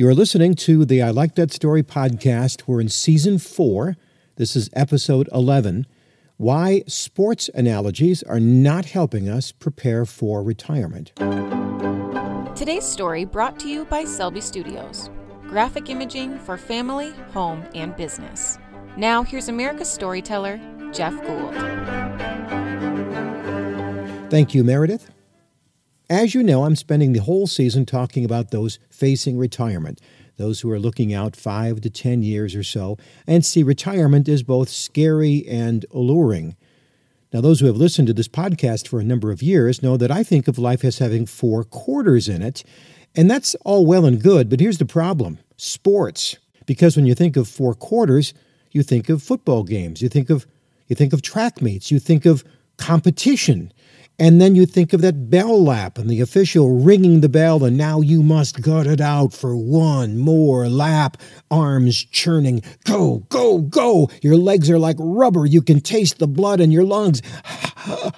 You're listening to the I Like That Story podcast. We're in season four. This is episode 11 Why Sports Analogies Are Not Helping Us Prepare for Retirement. Today's story brought to you by Selby Studios graphic imaging for family, home, and business. Now, here's America's storyteller, Jeff Gould. Thank you, Meredith. As you know, I'm spending the whole season talking about those facing retirement, those who are looking out five to 10 years or so, and see retirement as both scary and alluring. Now, those who have listened to this podcast for a number of years know that I think of life as having four quarters in it, and that's all well and good, but here's the problem sports. Because when you think of four quarters, you think of football games, you think of you think of track meets, you think of competition. And then you think of that bell lap and the official ringing the bell, and now you must gut it out for one more lap. Arms churning. Go, go, go. Your legs are like rubber. You can taste the blood in your lungs.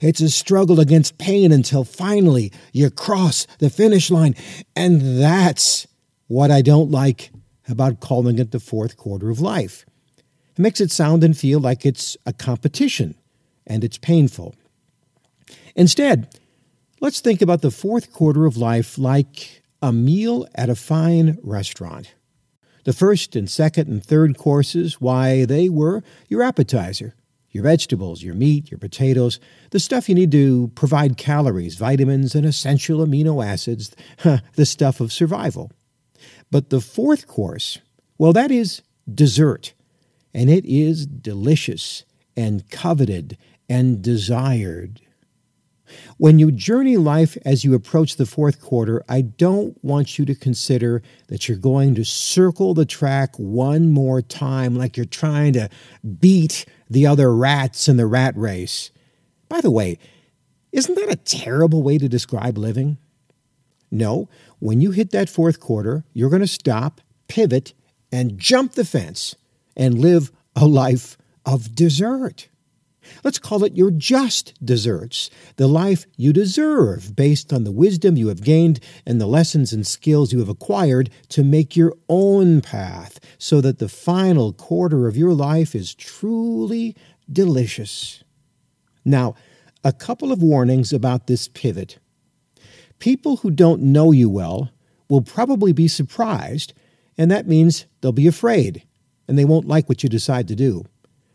It's a struggle against pain until finally you cross the finish line. And that's what I don't like about calling it the fourth quarter of life. It makes it sound and feel like it's a competition, and it's painful. Instead, let's think about the fourth quarter of life like a meal at a fine restaurant. The first and second and third courses, why, they were your appetizer, your vegetables, your meat, your potatoes, the stuff you need to provide calories, vitamins, and essential amino acids, the stuff of survival. But the fourth course, well, that is dessert, and it is delicious and coveted and desired. When you journey life as you approach the fourth quarter, I don't want you to consider that you're going to circle the track one more time like you're trying to beat the other rats in the rat race. By the way, isn't that a terrible way to describe living? No, when you hit that fourth quarter, you're going to stop, pivot, and jump the fence and live a life of dessert. Let's call it your just desserts, the life you deserve based on the wisdom you have gained and the lessons and skills you have acquired to make your own path so that the final quarter of your life is truly delicious. Now, a couple of warnings about this pivot. People who don't know you well will probably be surprised, and that means they'll be afraid and they won't like what you decide to do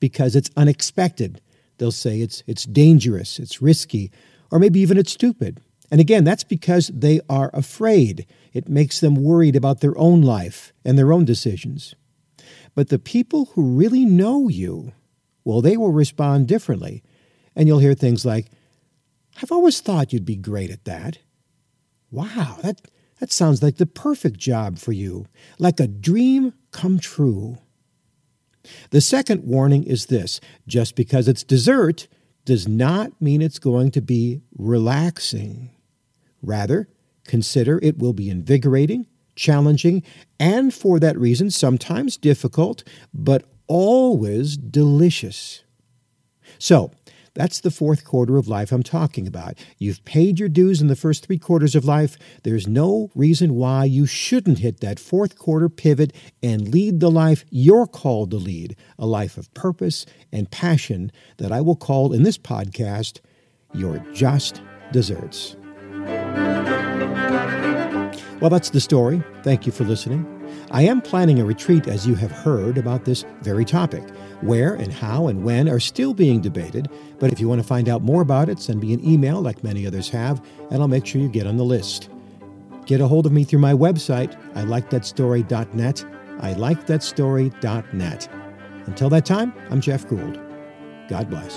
because it's unexpected They'll say it's, it's dangerous, it's risky, or maybe even it's stupid. And again, that's because they are afraid. It makes them worried about their own life and their own decisions. But the people who really know you, well, they will respond differently. And you'll hear things like, I've always thought you'd be great at that. Wow, that, that sounds like the perfect job for you, like a dream come true. The second warning is this just because it's dessert does not mean it's going to be relaxing. Rather, consider it will be invigorating, challenging, and for that reason, sometimes difficult, but always delicious. So, that's the fourth quarter of life I'm talking about. You've paid your dues in the first three quarters of life. There's no reason why you shouldn't hit that fourth quarter pivot and lead the life you're called to lead a life of purpose and passion that I will call in this podcast your just desserts. Well, that's the story. Thank you for listening. I am planning a retreat, as you have heard, about this very topic. Where and how and when are still being debated, but if you want to find out more about it, send me an email like many others have, and I'll make sure you get on the list. Get a hold of me through my website, I likethatstory.net. I likethatstory.net. Until that time, I'm Jeff Gould. God bless.